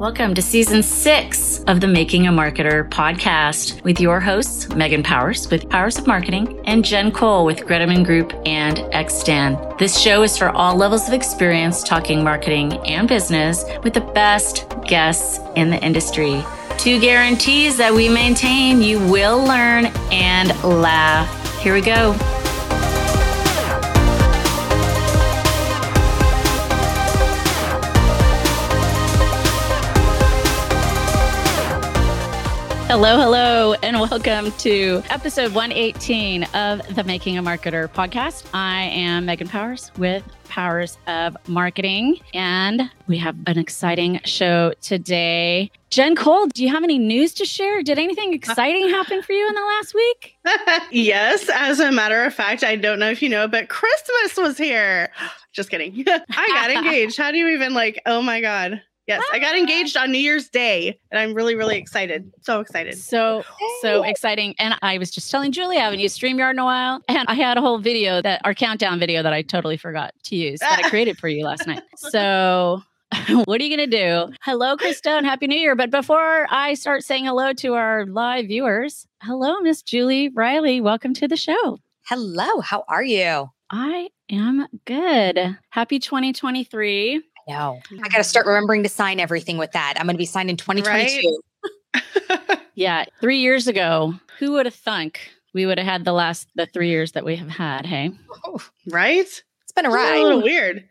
Welcome to season six of the Making a Marketer podcast with your hosts, Megan Powers with Powers of Marketing and Jen Cole with Greteman Group and Xstan. This show is for all levels of experience talking marketing and business with the best guests in the industry. Two guarantees that we maintain you will learn and laugh. Here we go. Hello, hello, and welcome to episode 118 of the Making a Marketer podcast. I am Megan Powers with Powers of Marketing, and we have an exciting show today. Jen Cole, do you have any news to share? Did anything exciting happen for you in the last week? yes, as a matter of fact, I don't know if you know, but Christmas was here. Just kidding. I got engaged. How do you even like, oh my God. Yes, I got engaged on New Year's Day and I'm really, really excited. So excited. So, so exciting. And I was just telling Julie, I haven't used StreamYard in a while. And I had a whole video that our countdown video that I totally forgot to use that I created for you last night. So, what are you going to do? Hello, Krista, and Happy New Year. But before I start saying hello to our live viewers, hello, Miss Julie Riley. Welcome to the show. Hello, how are you? I am good. Happy 2023. No, I got to start mm-hmm. remembering to sign everything with that. I'm going to be signed in 2022. Right? yeah. Three years ago, who would have thunk we would have had the last, the three years that we have had? Hey. Oh, right? It's been a ride. It's a little weird.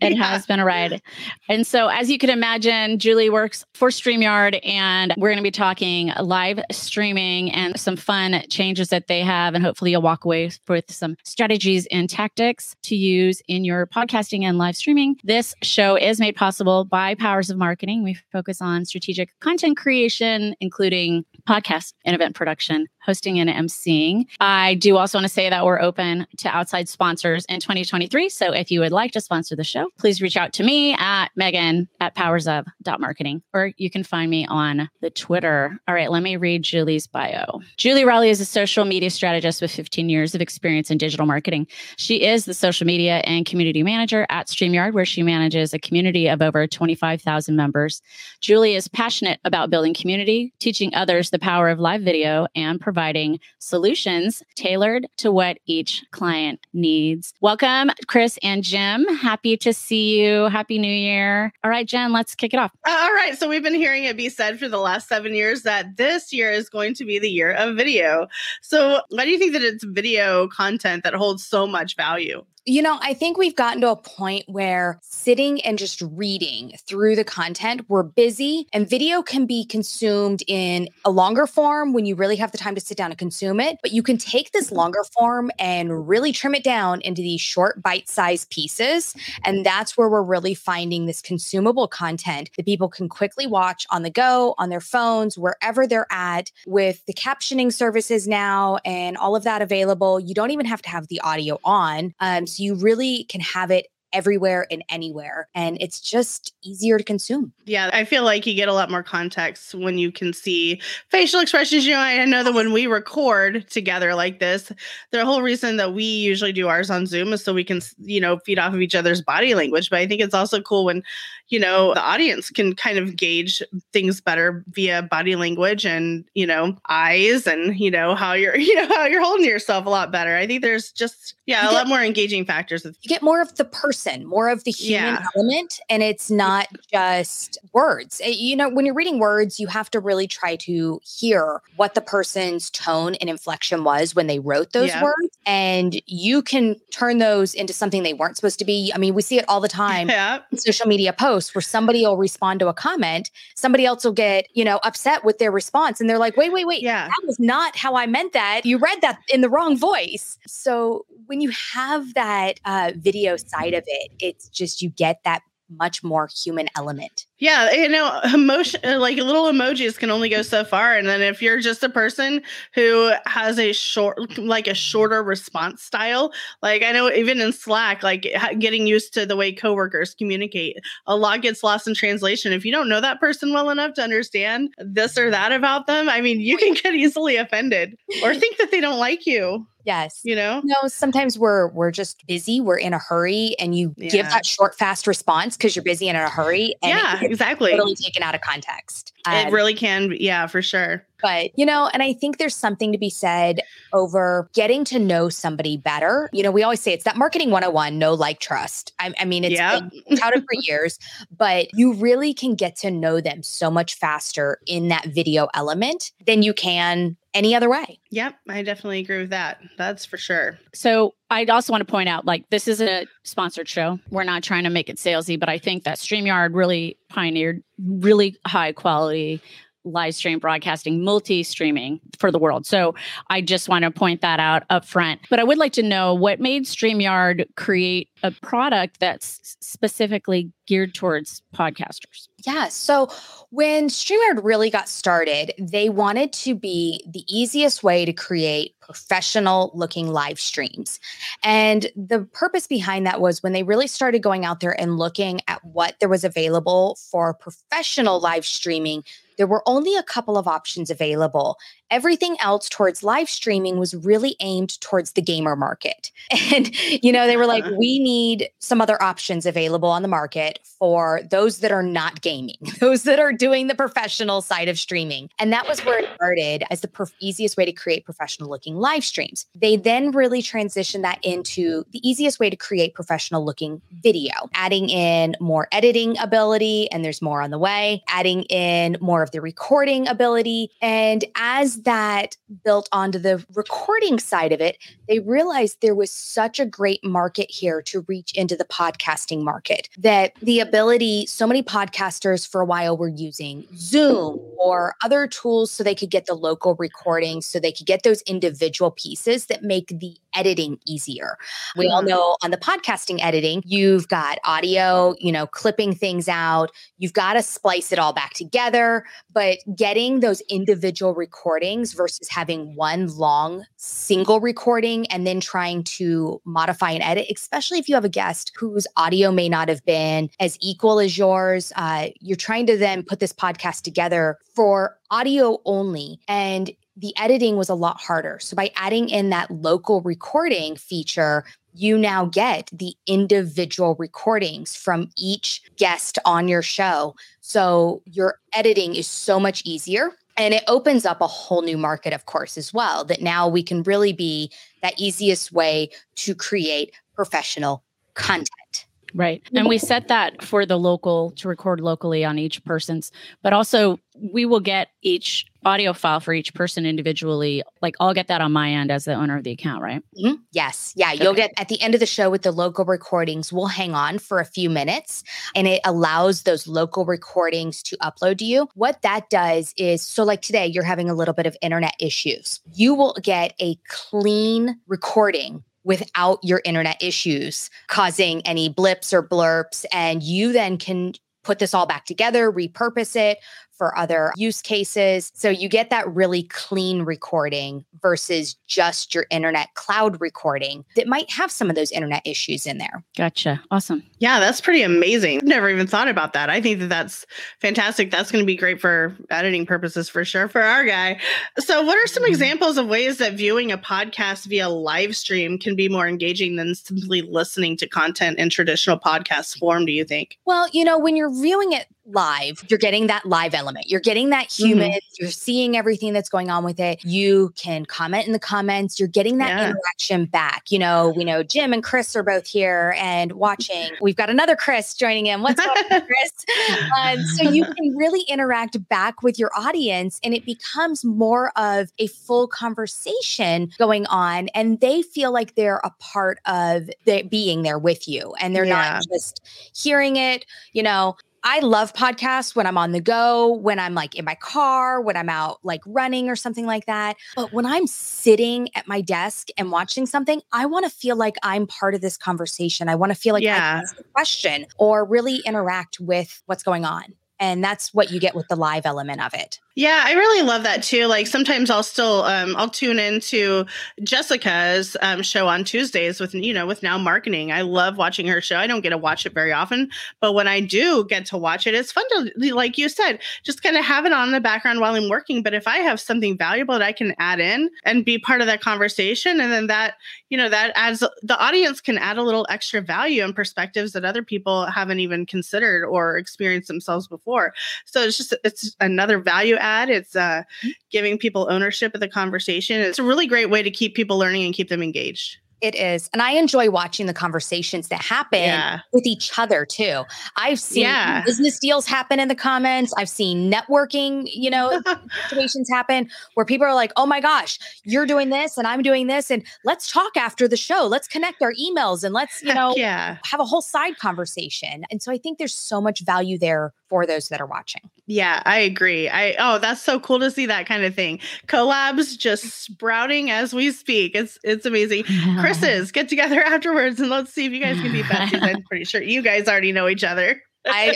it yeah. has been a ride. And so, as you can imagine, Julie works for StreamYard, and we're going to be talking live streaming and some fun changes that they have. And hopefully, you'll walk away with some strategies and tactics to use in your podcasting and live streaming. This show is made possible by Powers of Marketing. We focus on strategic content creation, including podcast and event production, hosting and emceeing. I do also want to say that we're open to outside sponsors in 2023. So if you would like to sponsor the show, please reach out to me at Megan at powersof.marketing, or you can find me on the Twitter. All right, let me read Julie's bio. Julie Riley is a social media strategist with 15 years of experience in digital marketing. She is the social media and community manager at StreamYard, where she manages a community of over 25,000 members. Julie is passionate about building community, teaching others the power of live video, and providing solutions tailored to what each client needs. Welcome, Chris and Jim. Happy to see you. Happy New Year. All right, Jen, let's kick it off. Uh, all right. So, we've been hearing it be said for the last seven years that this year is going to be the year of video. So, why do you think that it's video content that holds so much value? You know, I think we've gotten to a point where sitting and just reading through the content, we're busy and video can be consumed in a longer form when you really have the time to sit down and consume it. But you can take this longer form and really trim it down into these short bite sized pieces. And that's where we're really finding this consumable content that people can quickly watch on the go, on their phones, wherever they're at with the captioning services now and all of that available. You don't even have to have the audio on. Um, you really can have it everywhere and anywhere. And it's just easier to consume. Yeah, I feel like you get a lot more context when you can see facial expressions. You know, I know that when we record together like this, the whole reason that we usually do ours on Zoom is so we can, you know, feed off of each other's body language. But I think it's also cool when, you know, the audience can kind of gauge things better via body language and, you know, eyes and, you know, how you're, you know, how you're holding yourself a lot better. I think there's just, yeah, you a get, lot more engaging factors. You get more of the person person, more of the human yeah. element. And it's not just words. Eh, you know, when you're reading words, you have to really try to hear what the person's tone and inflection was when they wrote those yeah. words. And you can turn those into something they weren't supposed to be. I mean, we see it all the time yeah. in social media posts where somebody will respond to a comment, somebody else will get, you know, upset with their response. And they're like, wait, wait, wait. Yeah. That was not how I meant that. You read that in the wrong voice. So when you have that uh, video side of it, it's just you get that much more human element. Yeah, you know, emotion uh, like little emojis can only go so far and then if you're just a person who has a short like a shorter response style, like I know even in Slack like getting used to the way coworkers communicate, a lot gets lost in translation. If you don't know that person well enough to understand this or that about them, I mean, you can get easily offended or think that they don't like you. Yes. You know? No, sometimes we're we're just busy, we're in a hurry, and you give that short, fast response because you're busy and in a hurry. And yeah, exactly. totally taken out of context. It Um, really can. Yeah, for sure. But, you know, and I think there's something to be said over getting to know somebody better. You know, we always say it's that marketing 101, no like trust. I, I mean, it's Yeah. been touted for years, but you really can get to know them so much faster in that video element than you can any other way. Yep, I definitely agree with that. That's for sure. So I'd also want to point out like this is a sponsored show. We're not trying to make it salesy, but I think that StreamYard really pioneered really high quality live stream broadcasting, multi streaming for the world. So I just want to point that out up front. But I would like to know what made StreamYard create a product that's specifically geared towards podcasters. Yeah. So when StreamYard really got started, they wanted to be the easiest way to create professional looking live streams. And the purpose behind that was when they really started going out there and looking at what there was available for professional live streaming, there were only a couple of options available. Everything else towards live streaming was really aimed towards the gamer market. And, you know, they were like, uh-huh. we need some other options available on the market for those that are not gaming, those that are doing the professional side of streaming. And that was where it started as the prof- easiest way to create professional looking live streams. They then really transitioned that into the easiest way to create professional looking video, adding in more editing ability, and there's more on the way, adding in more of the recording ability. And as that built onto the recording side of it, they realized there was such a great market here to reach into the podcasting market that the ability, so many podcasters for a while were using Zoom or other tools so they could get the local recordings, so they could get those individual pieces that make the editing easier. We all Mhm. know on the podcasting editing, you've got audio, you know, clipping things out, you've got to splice it all back together, but getting those individual recordings versus having one long single recording and then trying to modify and edit, especially if you have a guest whose audio may not have been as equal as yours. Uh, you're trying to then put this podcast together for audio only. And the editing was a lot harder. So by adding in that local recording feature, you now get the individual recordings from each guest on your show. So your editing is so much easier. And it opens up a whole new market, of course, as well. That now we can really be that easiest way to create professional content. Right. And we set that for the local to record locally on each person's, but also we will get each audio file for each person individually. Like I'll get that on my end as the owner of the account, right? Mhm. Yes. Yeah. You'll get at the end of the show with the local recordings, we'll hang on for a few minutes and it allows those local recordings to upload to you. What that does is so, like today, you're having a little bit of internet issues. You will get a clean recording without your internet issues causing any blips or blurps. And you then can put this all back together, repurpose it for other use cases. So you get that really clean recording versus just your internet cloud recording that might have some of those internet issues in there. Gotcha. Awesome. Yeah, that's pretty amazing. I've never even thought about that. I think that that's fantastic. That's going to be great for editing purposes for sure for our guy. So, what are some Mhm. examples of ways that viewing a podcast via live stream can be more engaging than simply listening to content in traditional podcast form, do you think? Well, you know, when you're viewing it live, you're getting that live element. You're getting that human, you're seeing everything that's going on with it. You can comment in the comments, you're getting that Yeah. interaction back. You know, we know Jim and Chris are both here and watching. We've got another Chris joining in. What's going on, Chris? Um, so you can really interact back with your audience and it becomes more of a full conversation going on and they feel like they're a part of the, being there with you and they're Yeah. not just hearing it you know I love podcasts when I'm on the go, when I'm like in my car, when I'm out like running or something like that. But when I'm sitting at my desk and watching something, I want to feel like I'm part of this conversation. I want to feel like I can ask a question or really interact with what's going on. And that's what you get with the live element of it. Yeah, I really love that too. Like sometimes I'll still um, I'll tune into Jessica's um, show on Tuesdays with you know with Now Marketing. I love watching her show. I don't get to watch it very often, but when I do get to watch it, it's fun to like you said, just kind of have it on in the background while I'm working. But if I have something valuable that I can add in and be part of that conversation, and then that you know that adds the audience can add a little extra value and perspectives that other people haven't even considered or experienced themselves before. So it's just it's another value add it's uh, mm-hmm. giving people ownership of the conversation. It's a really great way to keep people learning and keep them engaged. It is. And I enjoy watching the conversations that happen yeah. with each other too. I've seen yeah. business deals happen in the comments. I've seen networking, you know, situations happen where people are like, oh my gosh, you're doing this and I'm doing this. And let's talk after the show. Let's connect our emails and let's, you know, yeah. have a whole side conversation. And so I think there's so much value there for those that are watching. Yeah, I agree. I oh, that's so cool to see that kind of thing. Collabs just sprouting as we speak. It's it's amazing. Chris's get together afterwards and let's see if you guys can be besties. I'm pretty sure you guys already know each other. I,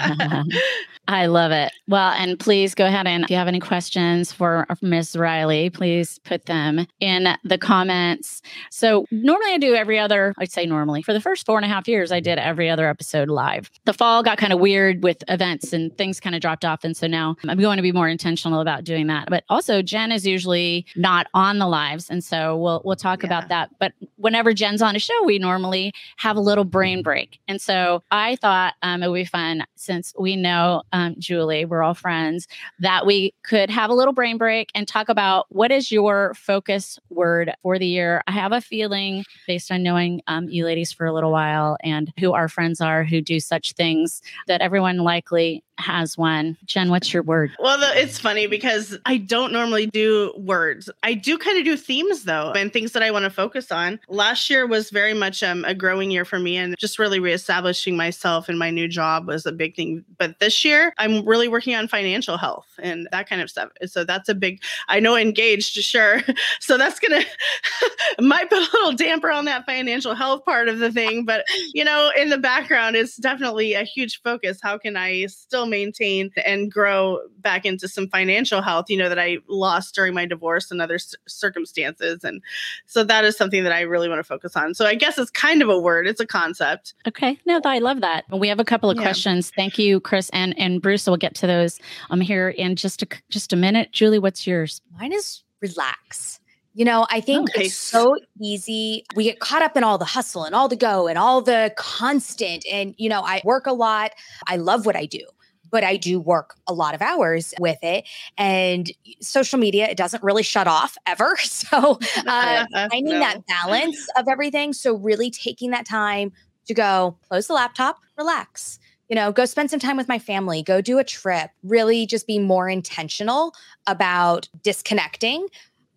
I. I love it. Well, and please go ahead and if you have any questions for Ms. Riley, please put them in the comments. So normally I do every other, I'd say normally for the first four and a half years, I did every other episode live. The fall got kind of weird with events and things kind of dropped off. And so now I'm going to be more intentional about doing that. But also Jen is usually not on the lives. And so we'll we'll talk yeah. about that. But whenever Jen's on a show, we normally have a little brain break. And so I thought um, it would be fun since we know um, Julie, we're all friends, that we could have a little brain break and talk about what is your focus word for the year. I have a feeling, based on knowing um, you ladies for a little while and who our friends are who do such things, that everyone likely has one. Jen, what's your word? Well, it's funny because I don't normally do words. I do kind of do themes though, and things that I want to focus on. Last year was very much um, a growing year for me, and just really reestablishing myself in my new job was a big thing. But this year, I'm really working on financial health and that kind of stuff. So that's a big. I know engaged, sure. So that's gonna might put a little damper on that financial health part of the thing, but you know, in the background, it's definitely a huge focus. How can I still still maintain and grow back into some financial health, you know, that I lost during my divorce and other c- circumstances. And so that is something that I really want to focus on. So I guess it's kind of a word, it's a concept. Okay. No, I love that. We have a couple of yeah. questions. Thank you, Chris and, and Bruce. We'll get to those I'm um, here in just a, just a minute. Julie, what's yours? Mine is relax. You know, I think oh, it's so easy. We get caught up in all the hustle and all the go and all the constant. And, you know, I work a lot. I love what I do but I do work a lot of hours with it. And social media, it doesn't really shut off ever. So uh, finding no. that balance of everything. So really taking that time to go close the laptop, relax. You know, go spend some time with my family, go do a trip, really just be more intentional about disconnecting.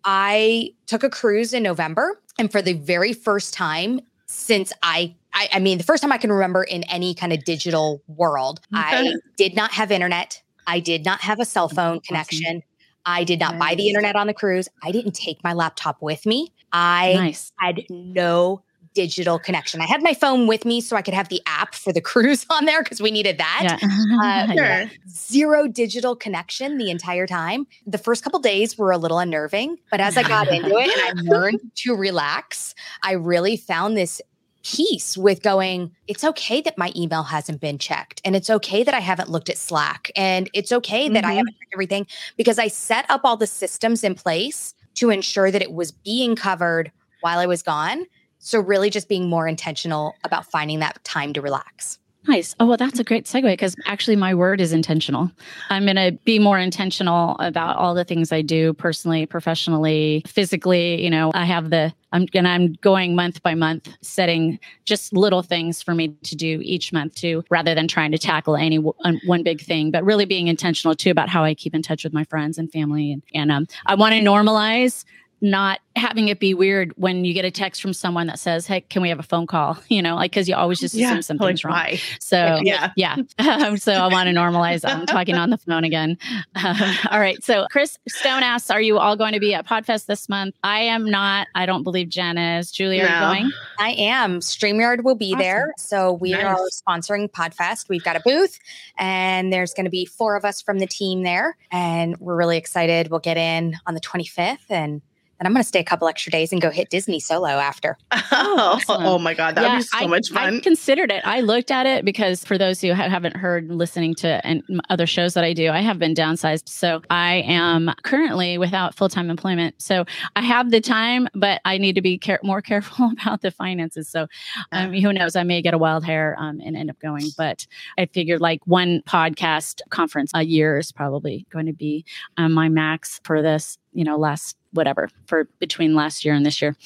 I took a cruise in November, and for the very first time since I I, I mean, the first time I can remember in any kind of digital world, I did not have internet. I did not have a cell phone connection. I did not nice. buy the internet on the cruise. I didn't take my laptop with me. I nice. had no digital connection. I had my phone with me so I could have the app for the cruise on there because we needed that. Yeah. Uh, sure. Zero digital connection the entire time. The first couple days were a little unnerving, but as I got into it and I learned to relax, I really found this peace with going, it's okay that my email hasn't been checked. And it's okay that I haven't looked at Slack. And it's okay that mm-hmm. I haven't checked everything because I set up all the systems in place to ensure that it was being covered while I was gone. So, really, just being more intentional about finding that time to relax. Nice. Oh, well, that's a great segue because actually my word is intentional. I'm going to be more intentional about all the things I do personally, professionally, physically. You know, I have the, I'm and I'm going month by month, setting just little things for me to do each month too, rather than trying to tackle any one big thing, but really being intentional too about how I keep in touch with my friends and family. And, and um, I want to normalize not having it be weird when you get a text from someone that says, Hey, can we have a phone call? You know, like, cause you always just assume Yeah, something's like, wrong. why? So, Yeah. yeah. Um, so I want to normalize I'm talking on the phone again. Um, all right. So Chris Stone asks, Are you all going to be at Podfest this month? I am not. I don't believe Jen is. Julie, are No. you going? I am. StreamYard will be Awesome. there. So we are sponsoring Podfest. We've got a booth and there's going to be four of us from the team there. And we're really excited. We'll get in on the 25th and then I'm going to stay a couple extra days and go hit Disney solo after. Oh, awesome. oh my God. That would be so I, much fun. I considered it. I looked at it because for those who ha- haven't heard listening to and other shows that I do, I have been downsized. So I am currently without full time employment. So I have the time, but I need to be care- more careful about the finances. So um, who knows? I may get a wild hair um, and end up going. But I figured like one podcast conference a year is probably going to be um, my max for this. You know, last whatever for between last year and this year.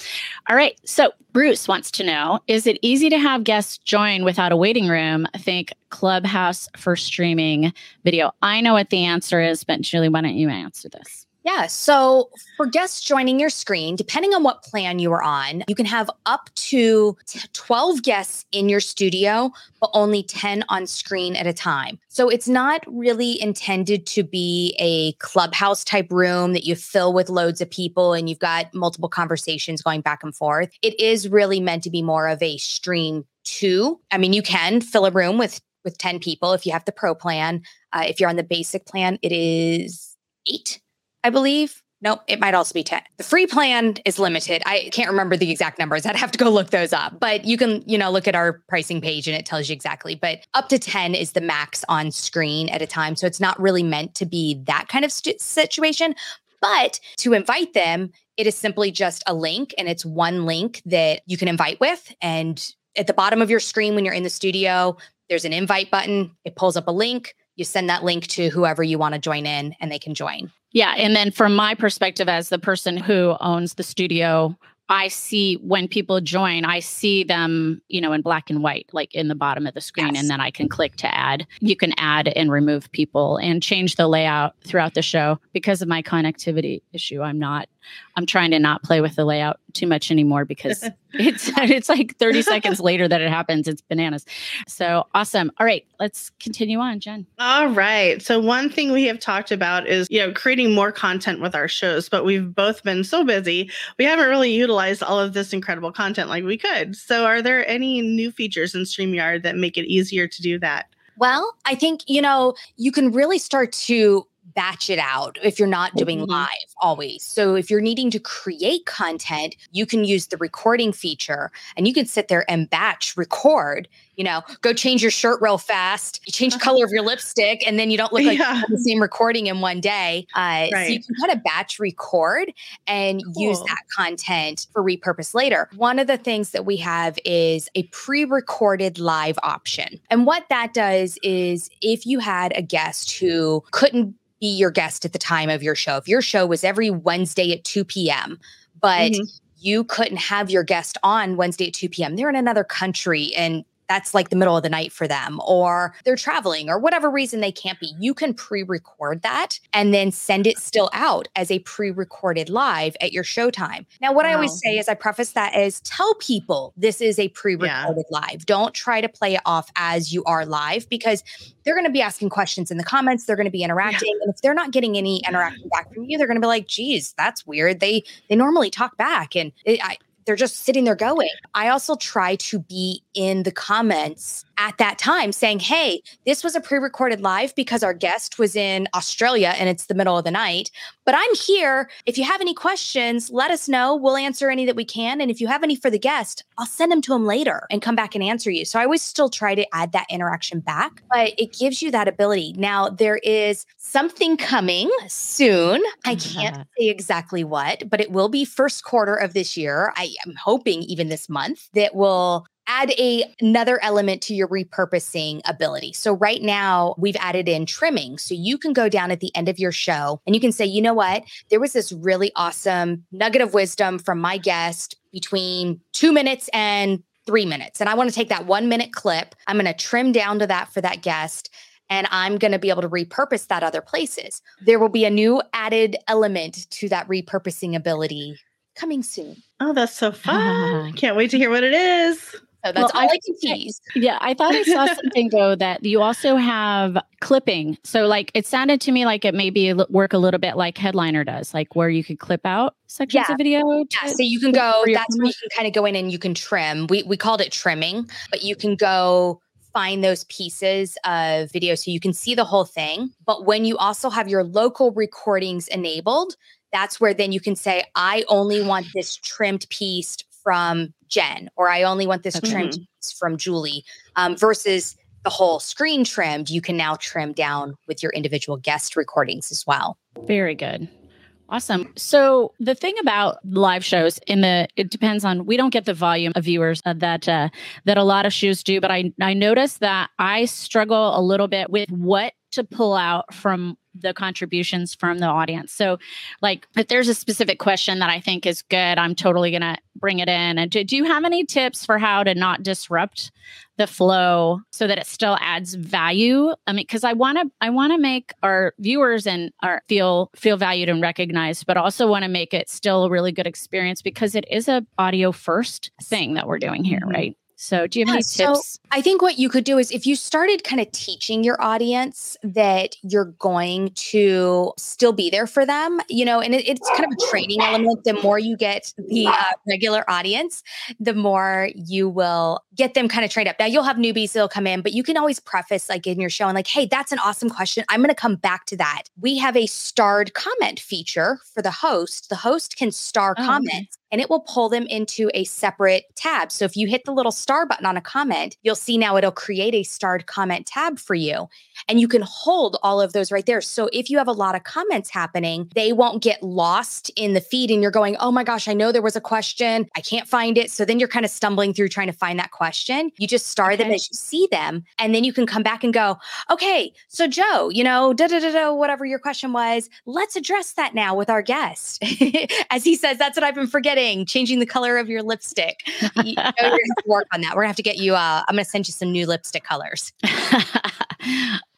All right. So Bruce wants to know Is it easy to have guests join without a waiting room? Think Clubhouse for streaming video. I know what the answer is, but Julie, why don't you answer this? Yeah. So for guests joining your screen, depending on what plan you are on, you can have up to 12 guests in your studio, but only 10 on screen at a time. So it's not really intended to be a clubhouse type room that you fill with loads of people and you've got multiple conversations going back and forth. It is really meant to be more of a stream two. I mean, you can fill a room with with 10 people if you have the pro plan. Uh, if you're on the basic plan, it is eight. I believe. Nope, it might also be 10. The free plan is limited. I can't remember the exact numbers. I'd have to go look those up. But you can, you know, look at our pricing page and it tells you exactly. But up to 10 is the max on screen at a time. So it's not really meant to be that kind of st- situation. But to invite them, it is simply just a link and it's one link that you can invite with. And at the bottom of your screen when you're in the studio, there's an invite button. It pulls up a link. You send that link to whoever you want to join in and they can join. Yeah. And then from my perspective, as the person who owns the studio, I see when people join, I see them, you know, in black and white, like in the bottom of the screen. Yes. And then I can click to add. You can add and remove people and change the layout throughout the show because of my connectivity issue. I'm not, I'm trying to not play with the layout too much anymore because it's it's like 30 seconds later that it happens. It's bananas. So awesome. All right, let's continue on, Jen. All right. So one thing we have talked about is, you know, creating more content with our shows, but we've both been so busy, we haven't really utilized all of this incredible content like we could. So are there any new features in StreamYard that make it easier to do that? Well, I think, you know, you can really start to batch it out if you're not doing Mhm. live always. So if you're needing to create content, you can use the recording feature and you can sit there and batch record, you know, go change your shirt real fast, you change color of your lipstick and then you don't look like Yeah. the same recording in one day. Uh, So you can kind of batch record and use that content for repurpose later. One of the things that we have is a pre-recorded live option. And what that does is if you had a guest who couldn't be your guest at the time of your show, if your show was every Wednesday at 2 p.m., but Mhm. you couldn't have your guest on Wednesday at 2 p.m., they're in another country and that's like the middle of the night for them, or they're traveling, or whatever reason they can't be. You can pre record that and then send it still out as a pre recorded live at your showtime. Now, what I always say is I preface that as tell people this is a pre recorded live. Don't try to play it off as you are live because they're going to be asking questions in the comments. They're going to be interacting. And if they're not getting any interaction back from you, they're going to be like, geez, that's weird. They, they normally talk back and it, I, they're just sitting there going. I also try to be in the comments at that time saying, hey, this was a pre recorded live because our guest was in Australia and it's the middle of the night. But I'm here. If you have any questions, let us know. We'll answer any that we can. And if you have any for the guest, I'll send them to him later and come back and answer you. So I always still try to add that interaction back, but it gives you that ability. Now, there is something coming soon. I can't say exactly what, but it will be first quarter of this year. I am hoping even this month that will add a another element to your repurposing ability. So right now we've added in trimming. So you can go down at the end of your show and you can say, "You know what? There was this really awesome nugget of wisdom from my guest between 2 minutes and 3 minutes. And I want to take that 1 minute clip. I'm going to trim down to that for that guest." And I'm going to be able to repurpose that other places. There will be a new added element to that repurposing ability coming soon. Oh, that's so fun. Can't wait to hear what it is. So that's well, all I, I can tease. Yeah, I thought I saw something though that you also have clipping. So like it sounded to me like it maybe work a little bit like Headliner does, like where you could clip out sections yeah. of video. Yeah, so you can go. That's where you can kind of go in and you can trim. We we called it trimming, but you can go find those pieces of video so you can see the whole thing. But when you also have your local recordings enabled, that's where then you can say, I only want this trimmed piece from Jen, or I only want this mm-hmm. trimmed from Julie, um, versus the whole screen trimmed. You can now trim down with your individual guest recordings as well. Very good. Awesome. So the thing about live shows in the it depends on we don't get the volume of viewers uh, that uh, that a lot of shows do, but I I notice that I struggle a little bit with what to pull out from the contributions from the audience. So, like, if there's a specific question that I think is good, I'm totally going to bring it in. And do, do, you have any tips for how to not disrupt the flow so that it still adds value? I mean, because I want to, I want to make our viewers and our feel feel valued and recognized, but also want to make it still a really good experience because it is a audio first thing that we're doing here, mm-hmm. right? So, do you have yeah, any tips? So I think what you could do is if you started kind of teaching your audience that you're going to still be there for them, you know, and it, it's kind of a training element. The more you get the uh, regular audience, the more you will get them kind of trained up. Now, you'll have newbies that'll come in, but you can always preface like in your show and like, hey, that's an awesome question. I'm going to come back to that. We have a starred comment feature for the host. The host can star oh, comments. Okay and it will pull them into a separate tab. So if you hit the little star button on a comment, you'll see now it'll create a starred comment tab for you. And you can hold all of those right there. So if you have a lot of comments happening, they won't get lost in the feed and you're going, oh my gosh, I know there was a question. I can't find it. So then you're kind of stumbling through trying to find that question. You just star okay. them as you see them. And then you can come back and go, okay, so Joe, you know, da da da da, whatever your question was, let's address that now with our guest. as he says, that's what I've been forgetting, changing the color of your lipstick. you know, going to have to work on that. We're going to have to get you, uh, I'm going to send you some new lipstick colors.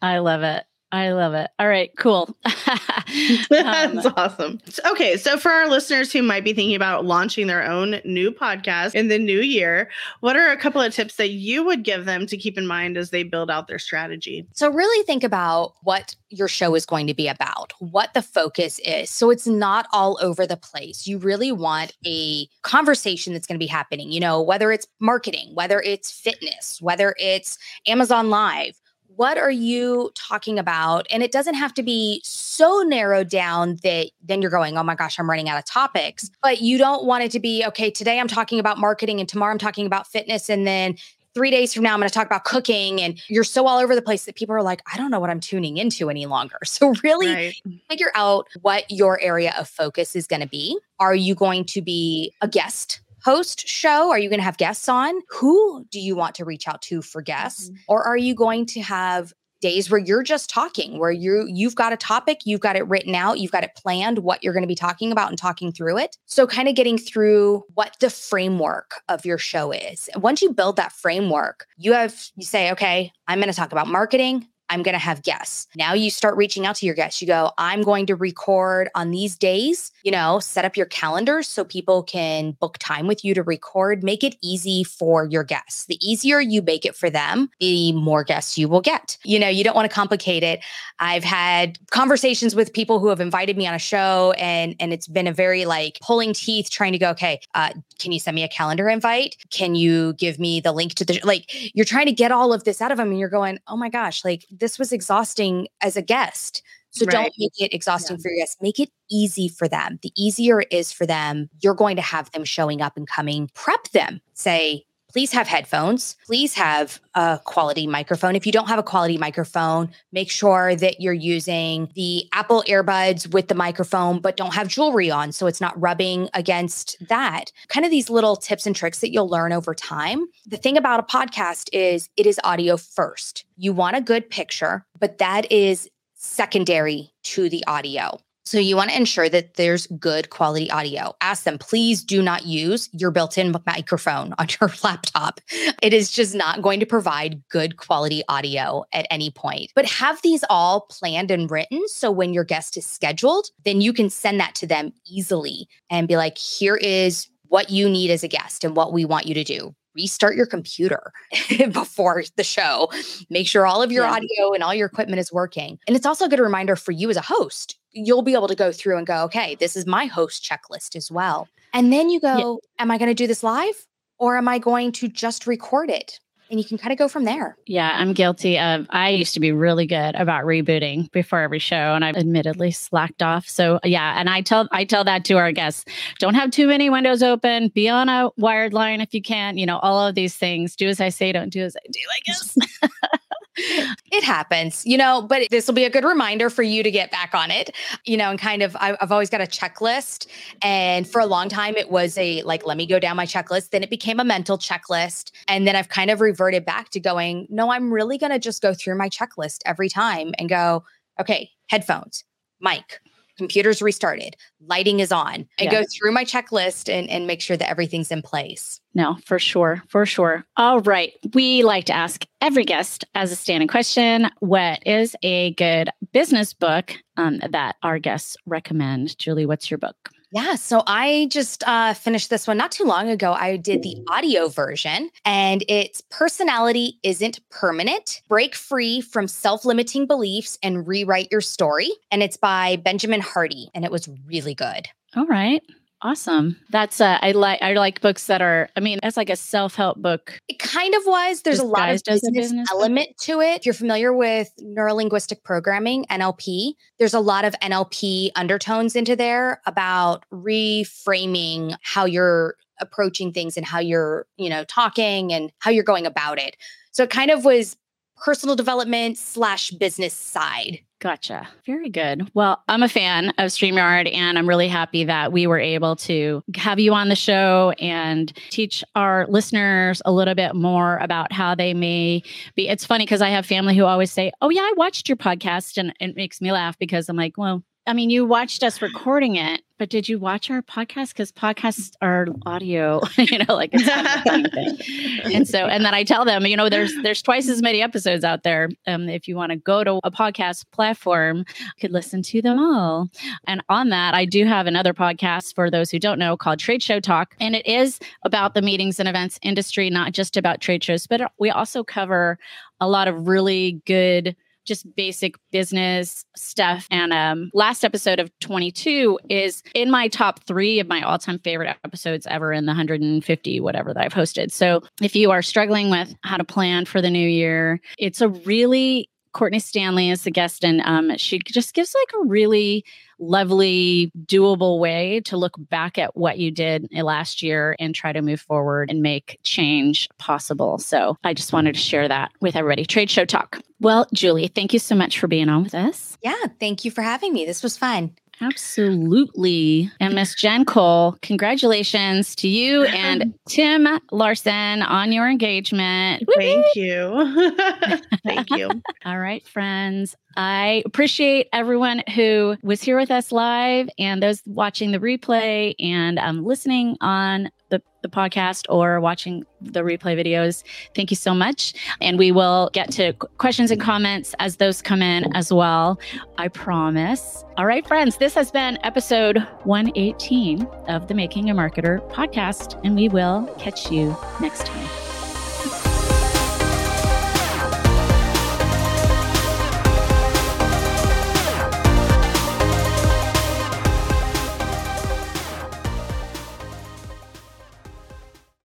I love it. I love it. All right, cool. That's um, awesome. Okay, so for our listeners who might be thinking about launching their own new podcast in the new year, what are a couple of tips that you would give them to keep in mind as they build out their strategy? So, really think about what your show is going to be about, what the focus is. So, it's not all over the place. You really want a conversation that's going to be happening, you know, whether it's marketing, whether it's fitness, whether it's Amazon Live what are you talking about? And it doesn't have to be so narrowed down that then you're going, oh my gosh, I'm running out of topics. But you don't want it to be, okay, today I'm talking about marketing and tomorrow I'm talking about fitness. And then three days from now, I'm going to talk about cooking. And you're so all over the place that people are like, I don't know what I'm tuning into any longer. So, really right. figure out what your area of focus is going to be. Are you going to be a guest host show? Are you going to have guests on? Who do you want to reach out to for guests? Mm-hmm. Or are you going to have days where you're just talking where you you've got a topic you've got it written out you've got it planned what you're going to be talking about and talking through it so kind of getting through what the framework of your show is and once you build that framework you have you say okay i'm going to talk about marketing I'm going to have guests. Now you start reaching out to your guests. You go, I'm going to record on these days, you know, set up your calendars so people can book time with you to record. Make it easy for your guests. The easier you make it for them, the more guests you will get. You know, you don't want to complicate it. I've had conversations with people who have invited me on a show and and it's been a very like pulling teeth trying to go, okay, uh, can you send me a calendar invite? Can you give me the link to the like you're trying to get all of this out of them and you're going, "Oh my gosh, like this was exhausting as a guest. So right. don't make it exhausting yeah. for your guests. Make it easy for them. The easier it is for them, you're going to have them showing up and coming. Prep them. Say, please have headphones. Please have a quality microphone. If you don't have a quality microphone, make sure that you're using the Apple earbuds with the microphone, but don't have jewelry on so it's not rubbing against that. Kind of these little tips and tricks that you'll learn over time. The thing about a podcast is it is audio first. You want a good picture, but that is secondary to the audio. So you want to ensure that there's good quality audio. Ask them, please do not use your built-in microphone on your laptop. It is just not going to provide good quality audio at any point. But have these all planned and written so when your guest is scheduled, then you can send that to them easily and be like, here is what you need as a guest and what we want you to do restart your computer before the show. Make sure all of your yeah. audio and all your equipment is working. And it's also a good reminder for you as a host. You'll be able to go through and go, okay, this is my host checklist as well. And then you go, yeah. am I going to do this live or am I going to just record it? and you can kind of go from there. Yeah, I'm guilty of I used to be really good about rebooting before every show and I've admittedly slacked off. So yeah, and I tell I tell that to our guests. Don't have too many windows open, be on a wired line if you can, you know, all of these things. Do as I say, don't do as I do, I guess. it happens, you know, but this will be a good reminder for you to get back on it, you know, and kind of, I've always got a checklist. And for a long time, it was a like, let me go down my checklist. Then it became a mental checklist. And then I've kind of reverted back to going, no, I'm really going to just go through my checklist every time and go, okay, headphones, mic, computer's restarted, lighting is on, and go through my checklist and, and make sure that everything's in place. No, for sure. For sure. All right. We like to ask every guest as a standing question what is a good business book um, that our guests recommend? Julie, what's your book? Yeah, so I just uh, finished this one not too long ago. I did the audio version, and it's Personality Isn't Permanent Break Free from Self Limiting Beliefs and Rewrite Your Story. And it's by Benjamin Hardy, and it was really good. All right. Awesome. That's uh, I like I like books that are. I mean, that's like a self help book. It kind of was. There's a lot of business, business element book. to it. If you're familiar with neuro linguistic programming (NLP), there's a lot of NLP undertones into there about reframing how you're approaching things and how you're you know talking and how you're going about it. So it kind of was personal development slash business side Gotcha. Very good. Well, I'm a fan of StreamYard and I'm really happy that we were able to have you on the show and teach our listeners a little bit more about how they may be. It's funny because I have family who always say, Oh, yeah, I watched your podcast. And it makes me laugh because I'm like, Well, I mean, you watched us recording it, but did you watch our podcast? Because podcasts are audio, you know, like it's kind of. And so, and then I tell them, you know, there's there's twice as many episodes out there. Um, if you want to go to a podcast platform, you could listen to them all. And on that, I do have another podcast for those who don't know called Trade Show Talk, and it is about the meetings and events industry, not just about trade shows, but we also cover a lot of really good just basic business stuff. And um, last episode of 22 is in my top three of my all time favorite episodes ever in the 150, whatever that I've hosted. So if you are struggling with how to plan for the new year, it's a really Courtney Stanley is the guest, and um, she just gives like a really lovely, doable way to look back at what you did last year and try to move forward and make change possible. So I just wanted to share that with everybody. Trade Show Talk. Well, Julie, thank you so much for being on with us. Yeah, thank you for having me. This was fun. Absolutely. And Miss Jen Cole, congratulations to you and Tim Larson on your engagement. Thank you. Thank you. All right, friends. I appreciate everyone who was here with us live and those watching the replay and um, listening on the, the podcast or watching the replay videos. Thank you so much. And we will get to questions and comments as those come in as well. I promise. All right, friends, this has been episode 118 of the Making a Marketer podcast, and we will catch you next time.